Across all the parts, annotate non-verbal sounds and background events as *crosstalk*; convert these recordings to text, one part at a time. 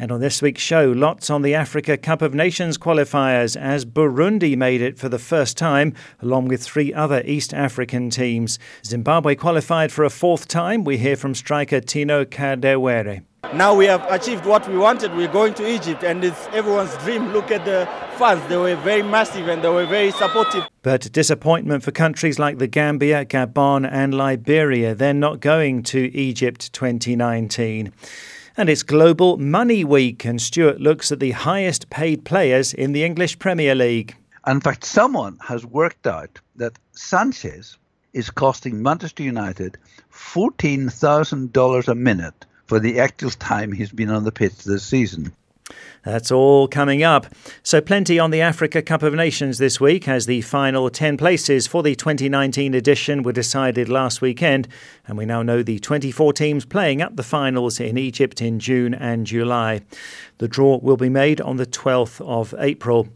And on this week's show, lots on the Africa Cup of Nations qualifiers as Burundi made it for the first time, along with three other East African teams. Zimbabwe qualified for a fourth time. We hear from striker Tino Kadewere. Now we have achieved what we wanted. We're going to Egypt, and it's everyone's dream. Look at the fans. They were very massive and they were very supportive. But disappointment for countries like the Gambia, Gabon, and Liberia. They're not going to Egypt 2019. And it's Global Money Week, and Stuart looks at the highest paid players in the English Premier League. In fact, someone has worked out that Sanchez is costing Manchester United $14,000 a minute for the actual time he's been on the pitch this season. That's all coming up. So, plenty on the Africa Cup of Nations this week as the final 10 places for the 2019 edition were decided last weekend. And we now know the 24 teams playing at the finals in Egypt in June and July. The draw will be made on the 12th of April.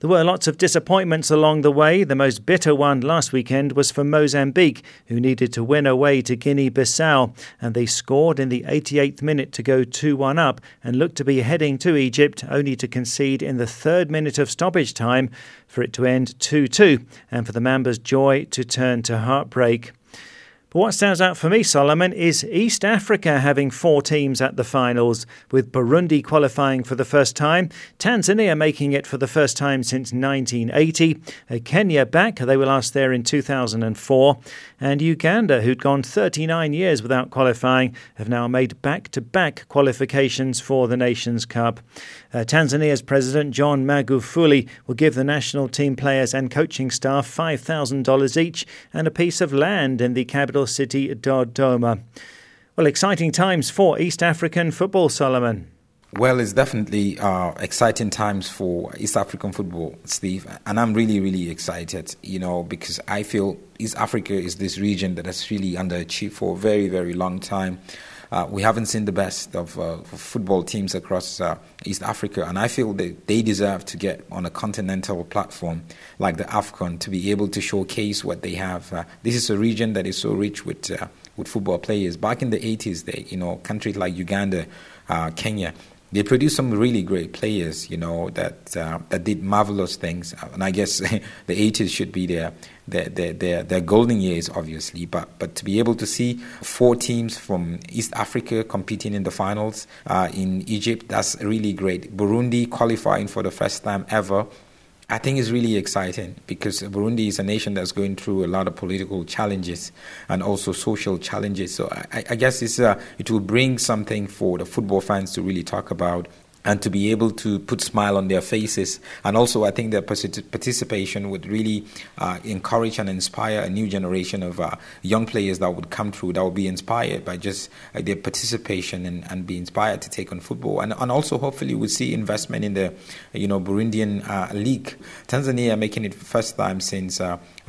There were lots of disappointments along the way. The most bitter one last weekend was for Mozambique, who needed to win away to Guinea Bissau, and they scored in the 88th minute to go 2 1 up and looked to be heading to Egypt, only to concede in the third minute of stoppage time for it to end 2 2, and for the Mamba's joy to turn to heartbreak. But what stands out for me, Solomon, is East Africa having four teams at the finals, with Burundi qualifying for the first time, Tanzania making it for the first time since 1980, uh, Kenya back, they were last there in 2004, and Uganda, who'd gone 39 years without qualifying, have now made back to back qualifications for the Nations Cup. Uh, Tanzania's President John Magufuli will give the national team players and coaching staff $5,000 each and a piece of land in the capital city, Dodoma. Well, exciting times for East African football, Solomon. Well, it's definitely uh, exciting times for East African football, Steve, and I'm really, really excited. You know, because I feel East Africa is this region that has really underachieved for a very, very long time. Uh, we haven't seen the best of uh, football teams across uh, East Africa, and I feel that they deserve to get on a continental platform like the AFCON to be able to showcase what they have. Uh, this is a region that is so rich with uh, with football players. Back in the 80s, they, you know, countries like Uganda, Kenya, they produced some really great players, you know, that uh, that did marvelous things. And I guess *laughs* the 80s should be their, their their, their their golden years, obviously. But but to be able to see four teams from East Africa competing in the finals uh, in Egypt, that's really great. Burundi qualifying for the first time ever I think it's really exciting because Burundi is a nation that's going through a lot of political challenges and also social challenges. So I, I guess it's, uh, it will bring something for the football fans to really talk about and to be able to put smile on their faces. And also i think their participation would really uh, encourage and inspire a new generation of uh, young players that would come through that would be inspired by just uh, their participation and, and be inspired to take on football. And, and also hopefully we'll see investment in the you know burundian uh, league. Tanzania making it first time since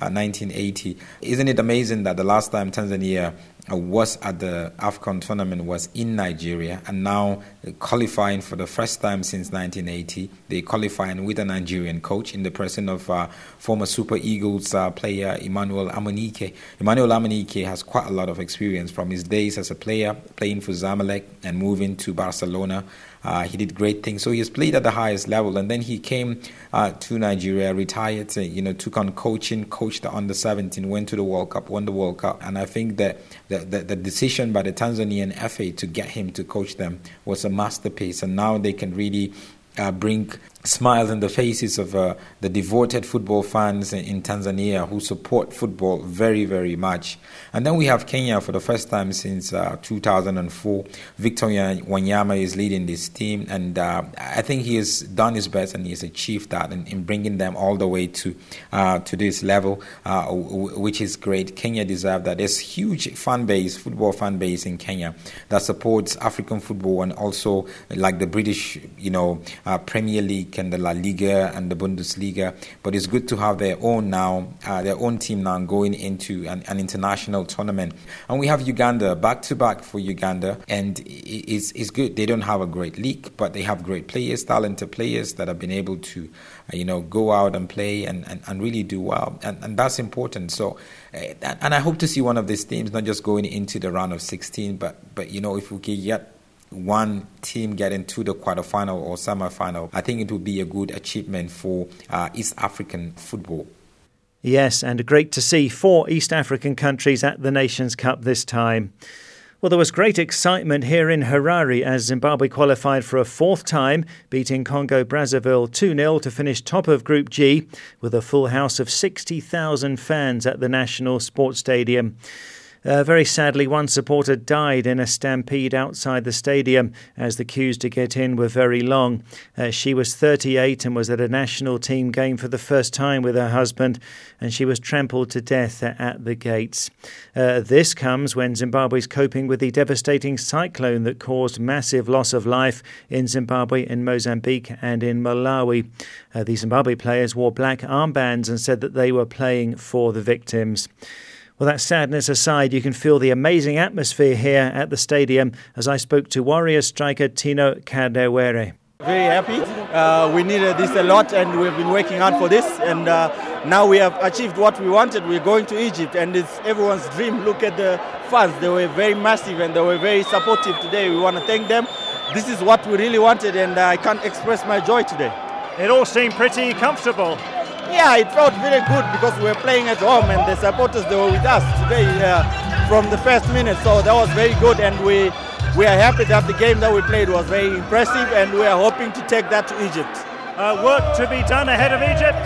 1980 uh, isn't it amazing that the last time tanzania uh, was at the AFCON tournament was in Nigeria and now qualifying for the first time since 1980. They're qualifying with a Nigerian coach in the person of uh, former Super Eagles uh, player Emmanuel Amunike. Emmanuel Amunike has quite a lot of experience from his days as a player playing for Zamalek and moving to Barcelona uh, he did great things. So he has played at the highest level, and then he came uh, to Nigeria, retired, uh, you know, took on coaching, coached the under 17, went to the World Cup, won the World Cup, and I think that the, the, the decision by the Tanzanian FA to get him to coach them was a masterpiece, and now they can really uh, bring smiles in the faces of uh, the devoted football fans in Tanzania who support football very, very much. And then we have Kenya for the first time since uh, 2004. Victor Wanyama is leading this team, and uh, I think he has done his best and he has achieved that in, in bringing them all the way to uh, to this level, uh, which is great. Kenya deserves that. There's huge fan base, football fan base in Kenya that supports African football and also like the British, you know, uh, Premier League League and the La Liga and the Bundesliga, but it's good to have their own now, uh, their own team now going into an, an, international tournament. And we have Uganda back to back for Uganda, and it's, it's good. They don't have a great league, but they have great players, talented players that have been able to, uh, you know, go out and play and, and, and really do well, and, and that's important. So, uh, and I hope to see one of these teams not just going into the round of 16, but but you know, if we can get one team getting to the quarterfinal or semi-final, I think it would be a good achievement for uh, East African football. Yes, and great to see four East African countries at the Nations Cup this time. Well, there was great excitement here in Harare as Zimbabwe qualified for a fourth time, beating Congo Brazzaville 2 0 to finish top of Group G with a full house of 60,000 fans at the National Sports Stadium. Uh, very sadly, one supporter died in a stampede outside the stadium as the queues to get in were very long. Uh, she was 38 and was at a national team game for the first time with her husband, and she was trampled to death at the gates. Uh, this comes when Zimbabwe is coping with the devastating cyclone that caused massive loss of life in Zimbabwe, in Mozambique, and in Malawi. Uh, the Zimbabwe players wore black armbands and said that they were playing for the victims. Well, that sadness aside, you can feel the amazing atmosphere here at the stadium as I spoke to Warriors striker Tino Kadewere. Very happy. Uh, we needed this a lot and we've been working hard for this. And uh, now we have achieved what we wanted. We're going to Egypt and it's everyone's dream. Look at the fans. They were very massive and they were very supportive today. We want to thank them. This is what we really wanted and I can't express my joy today. It all seemed pretty comfortable. Yeah, it felt very good because we were playing at home and the supporters they were with us today uh, from the first minute. So that was very good, and we we are happy that the game that we played was very impressive, and we are hoping to take that to Egypt. Uh, work to be done ahead of Egypt.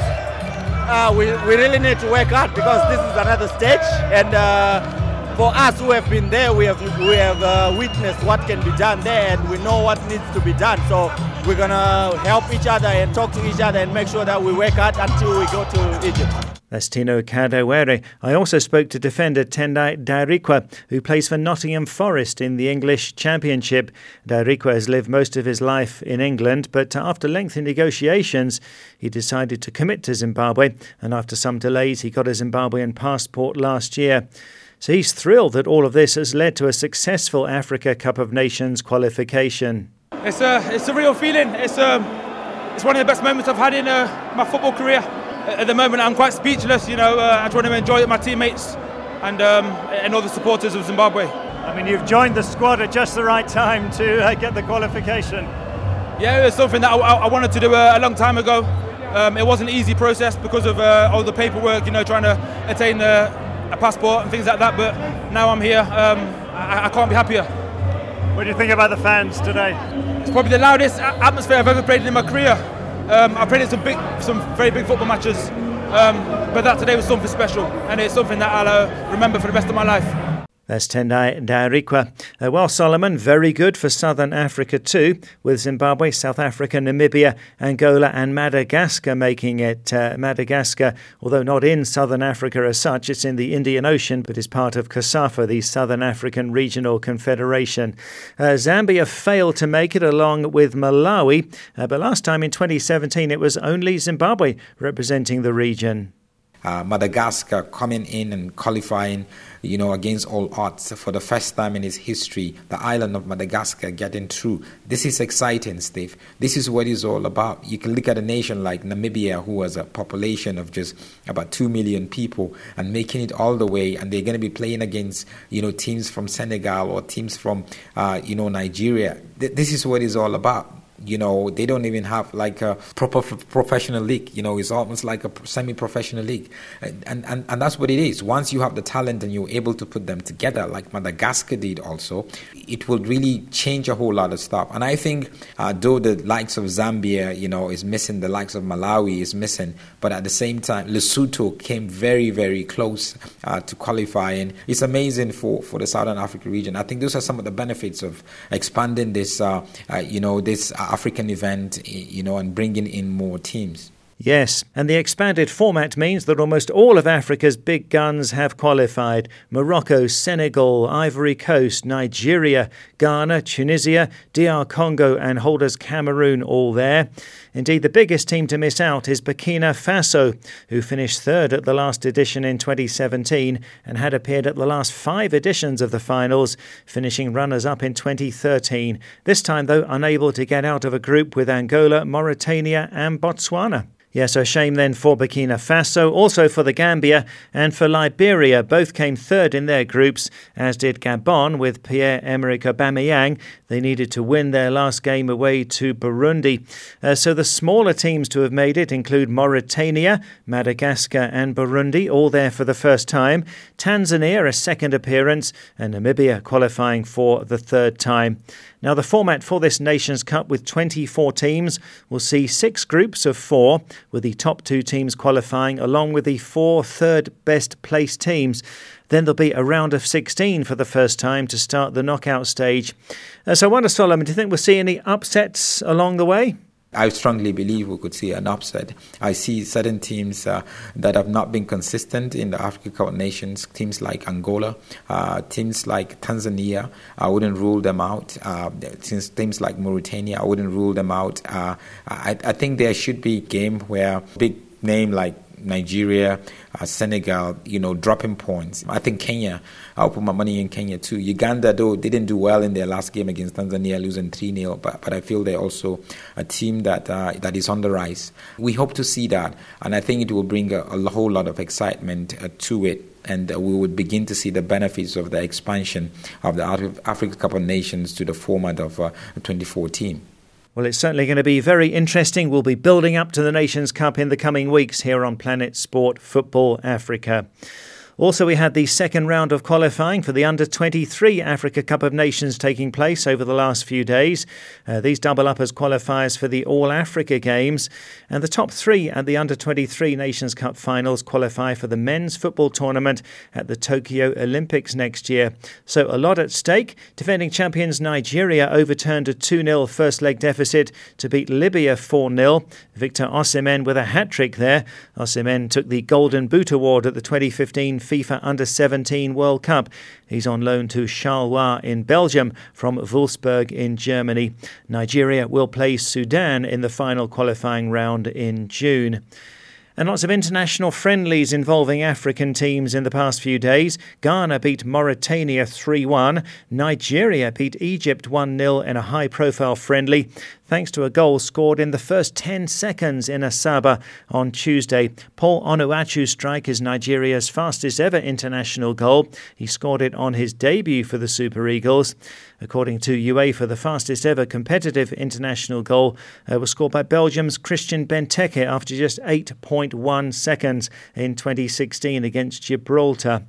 Uh, we, we really need to work hard because this is another stage, and uh, for us who have been there, we have we have uh, witnessed what can be done there, and we know what needs to be done. So we're gonna help each other and talk to each other and make sure that we work hard until we go to Egypt. That's Tino Kadewere. I also spoke to defender Tendai Darikwa, who plays for Nottingham Forest in the English Championship. Darikwa has lived most of his life in England, but after lengthy negotiations, he decided to commit to Zimbabwe, and after some delays, he got a Zimbabwean passport last year. So he's thrilled that all of this has led to a successful Africa Cup of Nations qualification. It's a, it's a real feeling. It's, um, it's one of the best moments I've had in uh, my football career. At the moment, I'm quite speechless. You know, uh, I just want to enjoy it, with my teammates and, um, and all the supporters of Zimbabwe. I mean, you've joined the squad at just the right time to uh, get the qualification. Yeah, it's something that I, I wanted to do a, a long time ago. Um, it wasn't an easy process because of uh, all the paperwork, you know, trying to attain the a passport and things like that. But now I'm here, um, I, I, can't be happier. What do you think about the fans today? It's probably the loudest atmosphere I've ever played in my career. Um, I played in some big, some very big football matches, um, but that today was something special, and it's something that I'll uh, remember for the rest of my life. That's Tendai Darikwa. Uh, well, Solomon, very good for Southern Africa too, with Zimbabwe, South Africa, Namibia, Angola, and Madagascar making it. Uh, Madagascar, although not in Southern Africa as such, it's in the Indian Ocean, but is part of COSAFA, the Southern African Regional Confederation. Uh, Zambia failed to make it along with Malawi, uh, but last time in 2017 it was only Zimbabwe representing the region. Uh, Madagascar coming in and qualifying you know, against all odds for the first time in its history, the island of Madagascar getting through. This is exciting, Steve. This is what it's all about. You can look at a nation like Namibia, who has a population of just about 2 million people, and making it all the way, and they're going to be playing against, you know, teams from Senegal or teams from, uh, you know, Nigeria. This is what it's all about you know they don't even have like a proper professional league you know it's almost like a semi-professional league. And, and and that's what it is. Once you have the talent and you're able to put them together like madagascar did also it will really change a whole lot of stuff. And i think uh, though the likes of zambia you know is missing the likes of malawi is missing but at the same time lesotho came very very close uh, to qualifying. It's amazing for for the southern africa region. I think those are some of the benefits of expanding this uh, uh you know this African event, you know, and bringing in more teams. Yes, and the expanded format means that almost all of Africa's big guns have qualified Morocco, Senegal, Ivory Coast, Nigeria, Ghana, Tunisia, DR Congo, and holders Cameroon all there. Indeed, the biggest team to miss out is Burkina Faso, who finished third at the last edition in 2017 and had appeared at the last five editions of the finals, finishing runners up in 2013. This time, though, unable to get out of a group with Angola, Mauritania, and Botswana. Yes, a shame then for Burkina Faso, also for the Gambia and for Liberia. Both came third in their groups, as did Gabon with Pierre-Emerick Aubameyang. They needed to win their last game away to Burundi. Uh, so the smaller teams to have made it include Mauritania, Madagascar and Burundi, all there for the first time. Tanzania, a second appearance, and Namibia qualifying for the third time. Now, the format for this Nations Cup with 24 teams will see six groups of four, with the top two teams qualifying along with the four third best placed teams. Then there'll be a round of 16 for the first time to start the knockout stage. Uh, so, I wonder, Solomon, do you think we'll see any upsets along the way? I strongly believe we could see an upset. I see certain teams uh, that have not been consistent in the African Cup Nations, teams like Angola, uh, teams like Tanzania, I wouldn't rule them out. Uh, teams like Mauritania, I wouldn't rule them out. Uh, I, I think there should be a game where big name like Nigeria, uh, Senegal, you know, dropping points. I think Kenya, I'll put my money in Kenya too. Uganda, though, didn't do well in their last game against Tanzania, losing 3 0, but, but I feel they're also a team that, uh, that is on the rise. We hope to see that, and I think it will bring a, a whole lot of excitement uh, to it and we would begin to see the benefits of the expansion of the Africa Cup of Nations to the format of uh, 2014. Well, it's certainly going to be very interesting. We'll be building up to the Nations Cup in the coming weeks here on Planet Sport Football Africa. Also, we had the second round of qualifying for the Under 23 Africa Cup of Nations taking place over the last few days. Uh, these double up as qualifiers for the All Africa Games. And the top three at the Under 23 Nations Cup finals qualify for the men's football tournament at the Tokyo Olympics next year. So, a lot at stake. Defending champions Nigeria overturned a 2 0 first leg deficit to beat Libya 4 0. Victor Osimhen with a hat trick there. Osimhen took the Golden Boot Award at the 2015 FIFA Under 17 World Cup. He's on loan to Charleroi in Belgium from Wolfsburg in Germany. Nigeria will play Sudan in the final qualifying round in June. And lots of international friendlies involving African teams in the past few days. Ghana beat Mauritania 3 1. Nigeria beat Egypt 1 0 in a high profile friendly thanks to a goal scored in the first 10 seconds in Asaba on Tuesday. Paul Onuachu's strike is Nigeria's fastest ever international goal. He scored it on his debut for the Super Eagles. According to UEFA, the fastest ever competitive international goal uh, was scored by Belgium's Christian Benteke after just 8.1 seconds in 2016 against Gibraltar.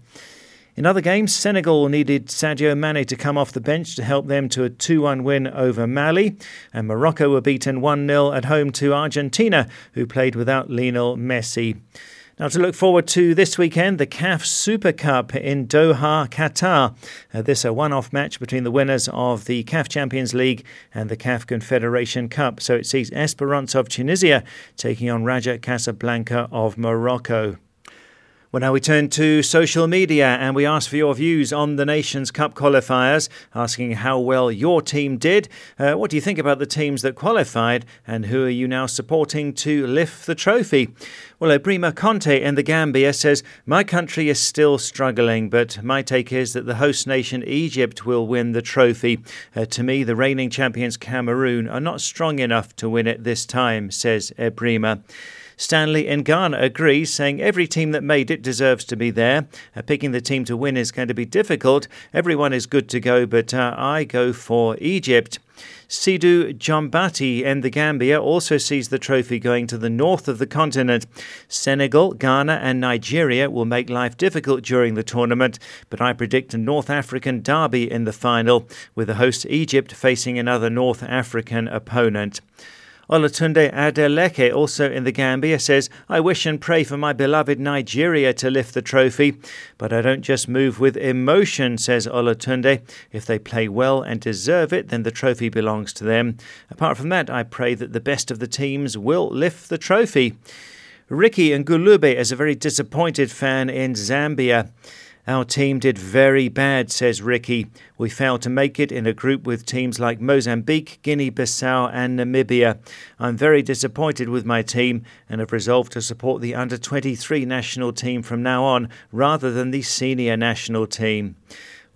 In other games, Senegal needed Sadio Mane to come off the bench to help them to a 2 1 win over Mali, and Morocco were beaten 1 0 at home to Argentina, who played without Lionel Messi. Now, to look forward to this weekend, the CAF Super Cup in Doha, Qatar. Uh, this a one-off match between the winners of the CAF Champions League and the CAF Confederation Cup. So it sees Esperance of Tunisia taking on Raja Casablanca of Morocco. Well, now we turn to social media and we ask for your views on the Nations Cup qualifiers, asking how well your team did. Uh, what do you think about the teams that qualified and who are you now supporting to lift the trophy? Well, Ebrima Conte in the Gambia says, My country is still struggling, but my take is that the host nation Egypt will win the trophy. Uh, to me, the reigning champions Cameroon are not strong enough to win it this time, says Ebrima. Stanley in Ghana agrees, saying every team that made it deserves to be there. Uh, picking the team to win is going to be difficult. Everyone is good to go, but uh, I go for Egypt. Sidhu Jambati in the Gambia also sees the trophy going to the north of the continent. Senegal, Ghana, and Nigeria will make life difficult during the tournament, but I predict a North African derby in the final, with the host Egypt facing another North African opponent. Olatunde Adeleke, also in the Gambia, says, I wish and pray for my beloved Nigeria to lift the trophy, but I don't just move with emotion, says Olatunde. If they play well and deserve it, then the trophy belongs to them. Apart from that, I pray that the best of the teams will lift the trophy. Ricky and Ngulube is a very disappointed fan in Zambia. Our team did very bad, says Ricky. We failed to make it in a group with teams like Mozambique, Guinea Bissau, and Namibia. I'm very disappointed with my team and have resolved to support the under 23 national team from now on rather than the senior national team.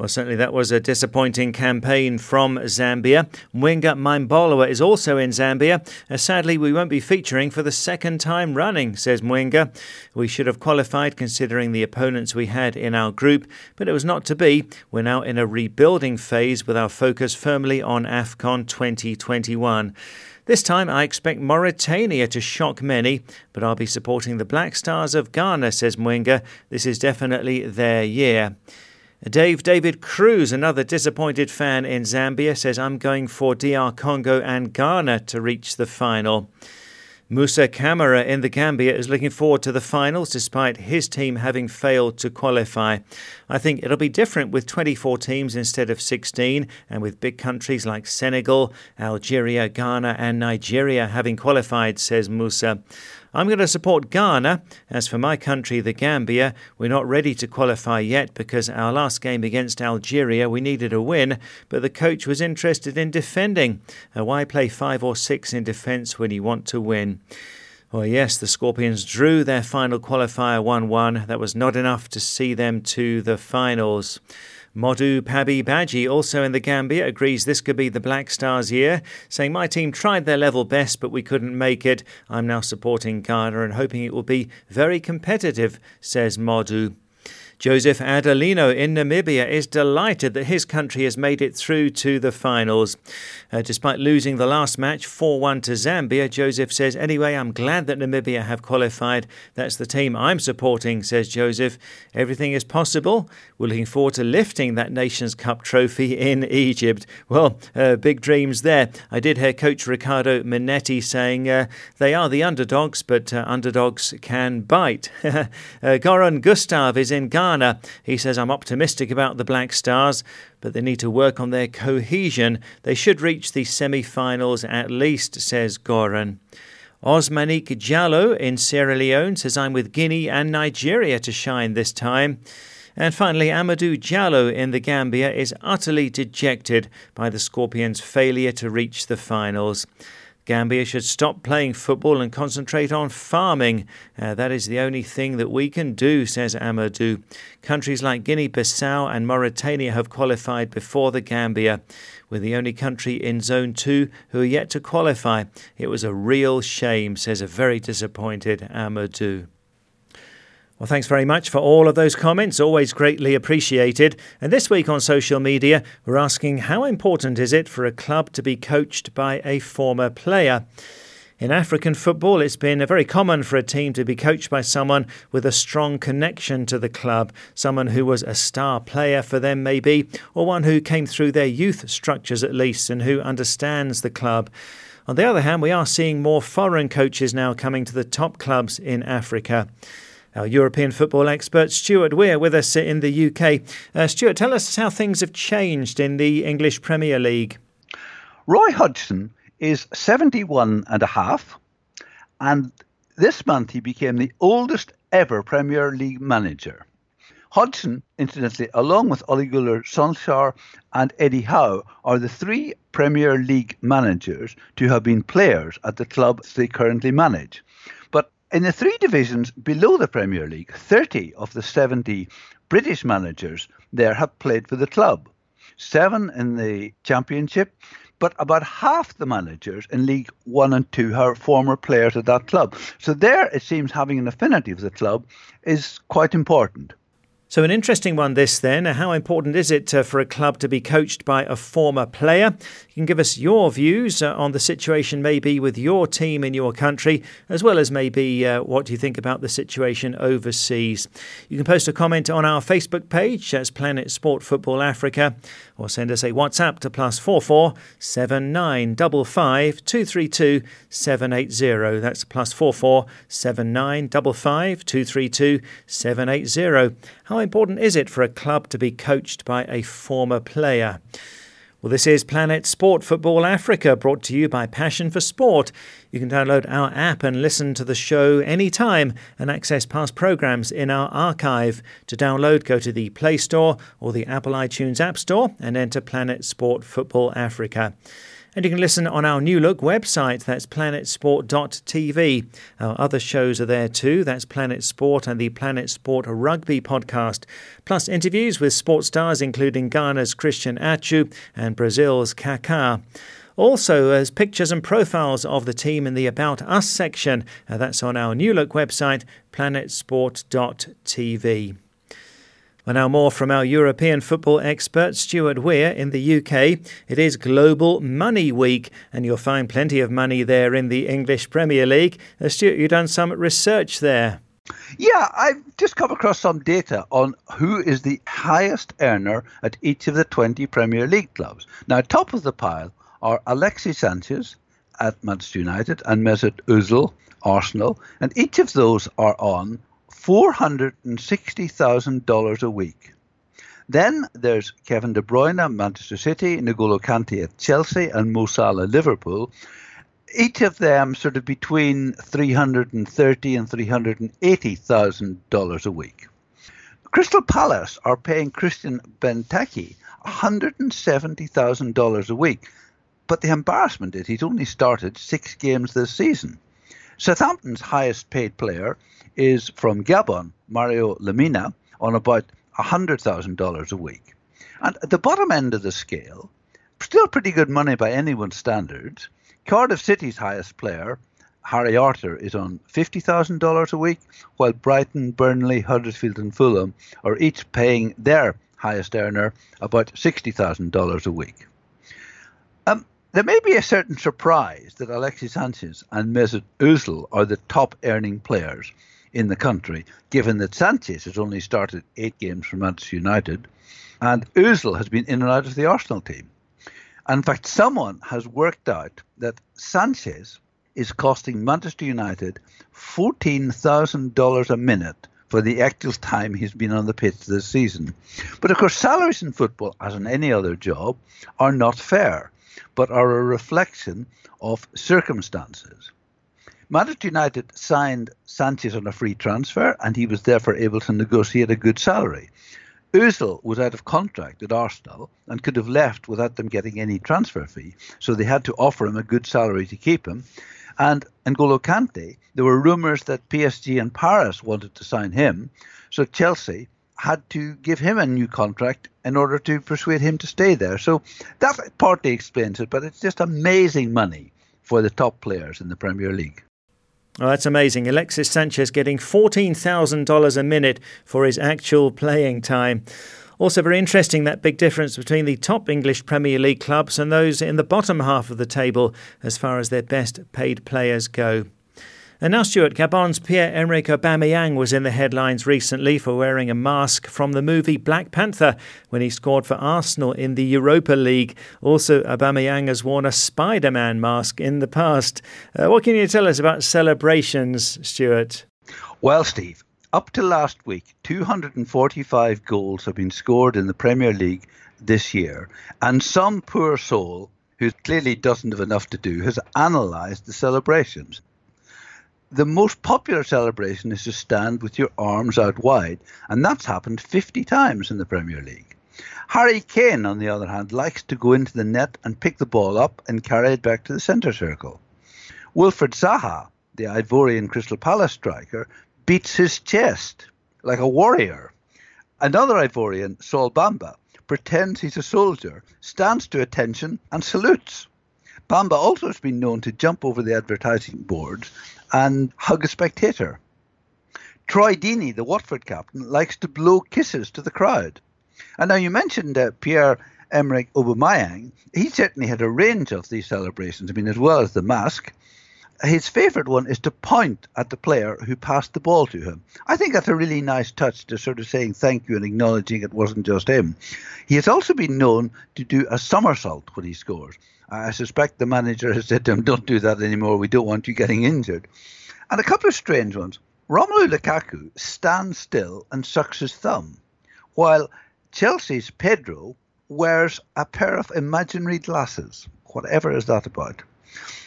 Well, certainly that was a disappointing campaign from Zambia. Mwinga Maimboloa is also in Zambia. Uh, sadly, we won't be featuring for the second time running, says Mwinga. We should have qualified considering the opponents we had in our group, but it was not to be. We're now in a rebuilding phase with our focus firmly on AFCON 2021. This time I expect Mauritania to shock many, but I'll be supporting the Black Stars of Ghana, says Mwinga. This is definitely their year. Dave David Cruz, another disappointed fan in Zambia, says I'm going for DR Congo and Ghana to reach the final. Musa Kamara in the Gambia is looking forward to the finals despite his team having failed to qualify. I think it'll be different with 24 teams instead of 16 and with big countries like Senegal, Algeria, Ghana, and Nigeria having qualified, says Musa. I'm going to support Ghana. As for my country, the Gambia, we're not ready to qualify yet because our last game against Algeria we needed a win, but the coach was interested in defending. Uh, why play five or six in defence when you want to win? Well, yes, the Scorpions drew their final qualifier 1 1. That was not enough to see them to the finals. Modu Pabi Baji, also in the Gambia, agrees this could be the Black Stars' year, saying, My team tried their level best, but we couldn't make it. I'm now supporting Ghana and hoping it will be very competitive, says Modu. Joseph Adelino in Namibia is delighted that his country has made it through to the finals. Uh, despite losing the last match 4 1 to Zambia, Joseph says, Anyway, I'm glad that Namibia have qualified. That's the team I'm supporting, says Joseph. Everything is possible. We're looking forward to lifting that Nations Cup trophy in Egypt. Well, uh, big dreams there. I did hear Coach Ricardo Mannetti saying uh, they are the underdogs, but uh, underdogs can bite. *laughs* uh, Goran Gustav is in Ghana Ghana. He says, I'm optimistic about the Black Stars, but they need to work on their cohesion. They should reach the semi finals at least, says Goran. Osmanique Diallo in Sierra Leone says, I'm with Guinea and Nigeria to shine this time. And finally, Amadou Diallo in the Gambia is utterly dejected by the Scorpions' failure to reach the finals. Gambia should stop playing football and concentrate on farming. Uh, that is the only thing that we can do, says Amadou. Countries like Guinea Bissau and Mauritania have qualified before the Gambia. We're the only country in Zone 2 who are yet to qualify. It was a real shame, says a very disappointed Amadou. Well, thanks very much for all of those comments, always greatly appreciated. And this week on social media, we're asking how important is it for a club to be coached by a former player? In African football, it's been very common for a team to be coached by someone with a strong connection to the club, someone who was a star player for them, maybe, or one who came through their youth structures at least and who understands the club. On the other hand, we are seeing more foreign coaches now coming to the top clubs in Africa. Our European football expert Stuart Weir with us in the UK. Uh, Stuart, tell us how things have changed in the English Premier League. Roy Hodgson is 71 and a half, and this month he became the oldest ever Premier League manager. Hodgson, incidentally, along with Ole Gunnar Solskjaer and Eddie Howe, are the three Premier League managers to have been players at the clubs they currently manage. In the three divisions below the Premier League, 30 of the 70 British managers there have played for the club. Seven in the Championship, but about half the managers in League One and Two are former players at that club. So there, it seems having an affinity with the club is quite important. So, an interesting one, this then. How important is it uh, for a club to be coached by a former player? You can give us your views uh, on the situation, maybe with your team in your country, as well as maybe uh, what you think about the situation overseas. You can post a comment on our Facebook page, that's Planet Sport Football Africa, or send us a WhatsApp to plus four four seven nine double five two three two seven eight zero. That's plus four four seven nine double five two three two seven eight zero. How important is it for a club to be coached by a former player? Well, this is Planet Sport Football Africa, brought to you by Passion for Sport. You can download our app and listen to the show anytime and access past programs in our archive. To download, go to the Play Store or the Apple iTunes App Store and enter Planet Sport Football Africa. And you can listen on our New Look website, that's planetsport.tv. Our other shows are there too, that's Planet Sport and the Planet Sport Rugby podcast, plus interviews with sports stars including Ghana's Christian Atsu and Brazil's Kaká. Also, as pictures and profiles of the team in the About Us section. Uh, that's on our New Look website, planetsport.tv. Well, now more from our European football expert Stuart Weir in the UK. It is Global Money Week, and you'll find plenty of money there in the English Premier League. Uh, Stuart, you've done some research there. Yeah, I've just come across some data on who is the highest earner at each of the 20 Premier League clubs. Now, top of the pile are Alexis Sanchez at Manchester United and Mesut Ozil, Arsenal, and each of those are on $460,000 a week. Then there's Kevin De Bruyne, at Manchester City, N'Golo Kante at Chelsea, and Mo Salah, Liverpool. Each of them sort of between $330 and $380,000 a week. Crystal Palace are paying Christian Benteke $170,000 a week. But the embarrassment is he's only started six games this season. Southampton's highest paid player is from Gabon, Mario Lemina, on about $100,000 a week. And at the bottom end of the scale, still pretty good money by anyone's standards, Cardiff City's highest player, Harry Arter, is on $50,000 a week, while Brighton, Burnley, Huddersfield, and Fulham are each paying their highest earner about $60,000 a week. There may be a certain surprise that Alexis Sanchez and Mesut Ozil are the top earning players in the country, given that Sanchez has only started eight games for Manchester United and Ozil has been in and out of the Arsenal team. in fact, someone has worked out that Sanchez is costing Manchester United $14,000 a minute for the actual time he's been on the pitch this season. But of course, salaries in football, as in any other job, are not fair, but are a reflection of circumstances. Manchester United signed Sanchez on a free transfer, and he was therefore able to negotiate a good salary. Ozil was out of contract at Arsenal and could have left without them getting any transfer fee, so they had to offer him a good salary to keep him. And N'Golo Kante, there were rumours that PSG and Paris wanted to sign him, so Chelsea had to give him a new contract in order to persuade him to stay there. So that partly explains it, but it's just amazing money for the top players in the Premier League. Oh, that's amazing. Alexis Sanchez getting $14,000 a minute for his actual playing time. Also, very interesting that big difference between the top English Premier League clubs and those in the bottom half of the table as far as their best paid players go. And now, Stuart, Gabon's Pierre-Emerick Aubameyang was in the headlines recently for wearing a mask from the movie Black Panther when he scored for Arsenal in the Europa League. Also, Aubameyang has worn a Spider-Man mask in the past. Uh, what can you tell us about celebrations, Stuart? Well, Steve, up to last week, 245 goals have been scored in the Premier League this year, and some poor soul who clearly doesn't have enough to do has analysed the celebrations the most popular celebration is to stand with your arms out wide, and that's happened 50 times in the Premier League. Harry Kane, on the other hand, likes to go into the net and pick the ball up and carry it back to the centre circle. Wilfried Zaha, the Ivorian Crystal Palace striker, beats his chest like a warrior. Another Ivorian, Sol Bamba, pretends he's a soldier, stands to attention, and salutes. Bamba also has been known to jump over the advertising boards and hug a spectator. Troy Deeney, the Watford captain, likes to blow kisses to the crowd. And now you mentioned uh, Pierre Emerick Aubameyang. He certainly had a range of these celebrations. I mean, as well as the mask, his favourite one is to point at the player who passed the ball to him. I think that's a really nice touch to sort of saying thank you and acknowledging it wasn't just him. He has also been known to do a somersault when he scores. I suspect the manager has said to him, Don't do that anymore, we don't want you getting injured. And a couple of strange ones. Romelu Lukaku stands still and sucks his thumb, while Chelsea's Pedro wears a pair of imaginary glasses. Whatever is that about?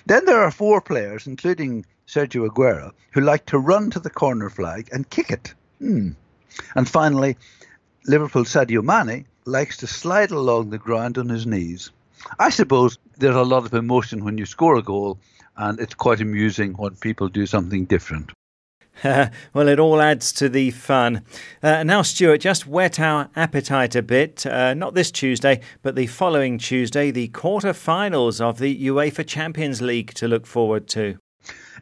Then there are four players, including Sergio Aguero, who like to run to the corner flag and kick it. Hmm. And finally, Liverpool Sadio Mane likes to slide along the ground on his knees. I suppose there's a lot of emotion when you score a goal, and it's quite amusing when people do something different. *laughs* well, it all adds to the fun. Uh, now, Stuart, just whet our appetite a bit. Uh, not this Tuesday, but the following Tuesday, the quarter-finals of the UEFA Champions League to look forward to.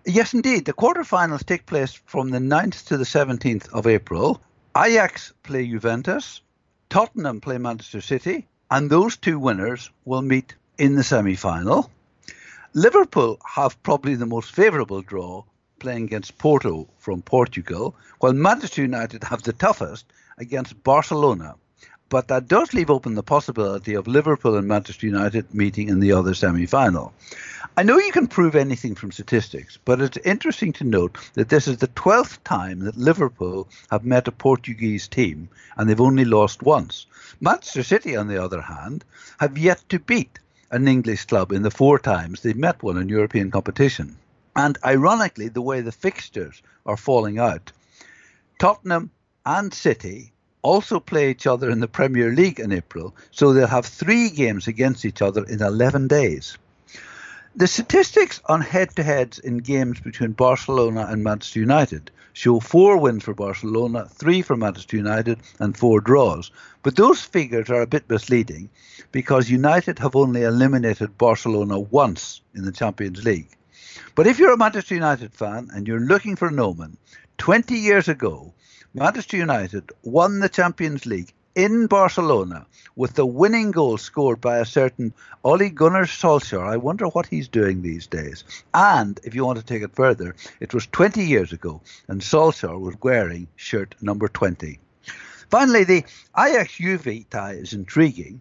Yes, indeed. The quarter-finals take place from the 9th to the 17th of April. Ajax play Juventus, Tottenham play Manchester City, and those two winners will meet in the semi final. Liverpool have probably the most favourable draw playing against Porto from Portugal, while Manchester United have the toughest against Barcelona. But that does leave open the possibility of Liverpool and Manchester United meeting in the other semi final. I know you can prove anything from statistics, but it's interesting to note that this is the 12th time that Liverpool have met a Portuguese team and they've only lost once. Manchester City, on the other hand, have yet to beat an English club in the four times they've met one in European competition. And ironically, the way the fixtures are falling out, Tottenham and City also play each other in the Premier League in April, so they'll have three games against each other in 11 days. The statistics on head to heads in games between Barcelona and Manchester United show four wins for Barcelona, three for Manchester United, and four draws. But those figures are a bit misleading because United have only eliminated Barcelona once in the Champions League. But if you're a Manchester United fan and you're looking for an omen, 20 years ago, Manchester United won the Champions League in Barcelona with the winning goal scored by a certain Ole Gunnar Solskjaer. I wonder what he's doing these days. And if you want to take it further, it was 20 years ago, and Solskjaer was wearing shirt number 20. Finally, the Ajax Juve tie is intriguing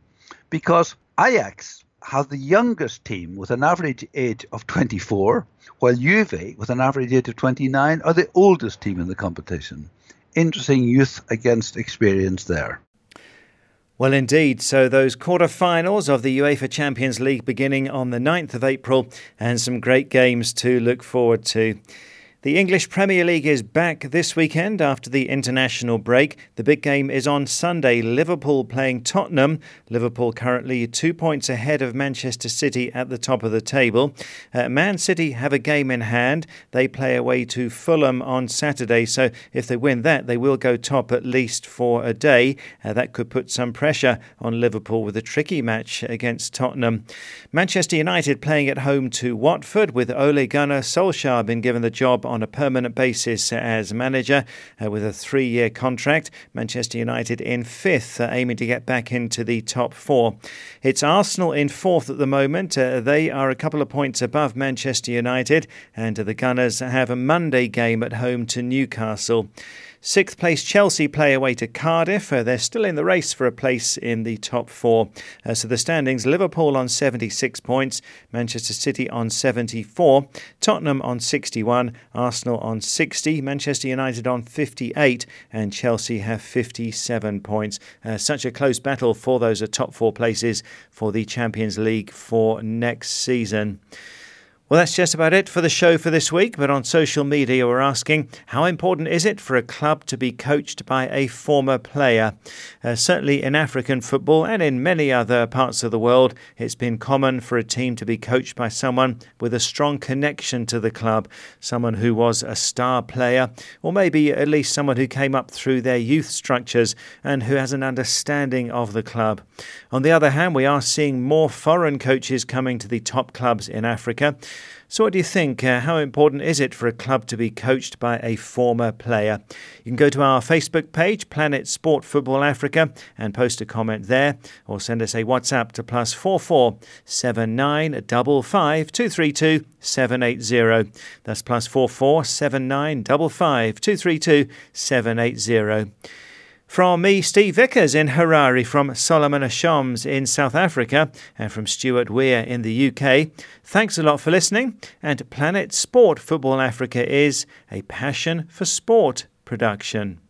because Ajax has the youngest team with an average age of 24, while Juve, with an average age of 29, are the oldest team in the competition. Interesting youth against experience there. Well, indeed. So, those quarter-finals of the UEFA Champions League beginning on the 9th of April, and some great games to look forward to. The English Premier League is back this weekend after the international break. The big game is on Sunday. Liverpool playing Tottenham. Liverpool currently two points ahead of Manchester City at the top of the table. Uh, Man City have a game in hand. They play away to Fulham on Saturday, so if they win that, they will go top at least for a day. Uh, that could put some pressure on Liverpool with a tricky match against Tottenham. Manchester United playing at home to Watford with Ole Gunnar Solskjaer been given the job on a permanent basis as manager uh, with a three year contract. Manchester United in fifth, uh, aiming to get back into the top four. It's Arsenal in fourth at the moment. Uh, they are a couple of points above Manchester United, and the Gunners have a Monday game at home to Newcastle. Sixth place Chelsea play away to Cardiff. Uh, they're still in the race for a place in the top four. Uh, so the standings Liverpool on 76 points, Manchester City on 74, Tottenham on 61, Arsenal on 60, Manchester United on 58, and Chelsea have 57 points. Uh, such a close battle for those top four places for the Champions League for next season. Well, that's just about it for the show for this week. But on social media, we're asking how important is it for a club to be coached by a former player? Uh, certainly in African football and in many other parts of the world, it's been common for a team to be coached by someone with a strong connection to the club, someone who was a star player, or maybe at least someone who came up through their youth structures and who has an understanding of the club. On the other hand, we are seeing more foreign coaches coming to the top clubs in Africa. So, what do you think? Uh, how important is it for a club to be coached by a former player? You can go to our Facebook page, Planet Sport Football Africa, and post a comment there, or send us a WhatsApp to plus four four seven nine double five two three two seven eight zero. That's plus four four seven nine double five two three two seven eight zero. From me, Steve Vickers in Harare, from Solomon Ashoms in South Africa, and from Stuart Weir in the UK. Thanks a lot for listening. And Planet Sport Football Africa is a passion for sport production.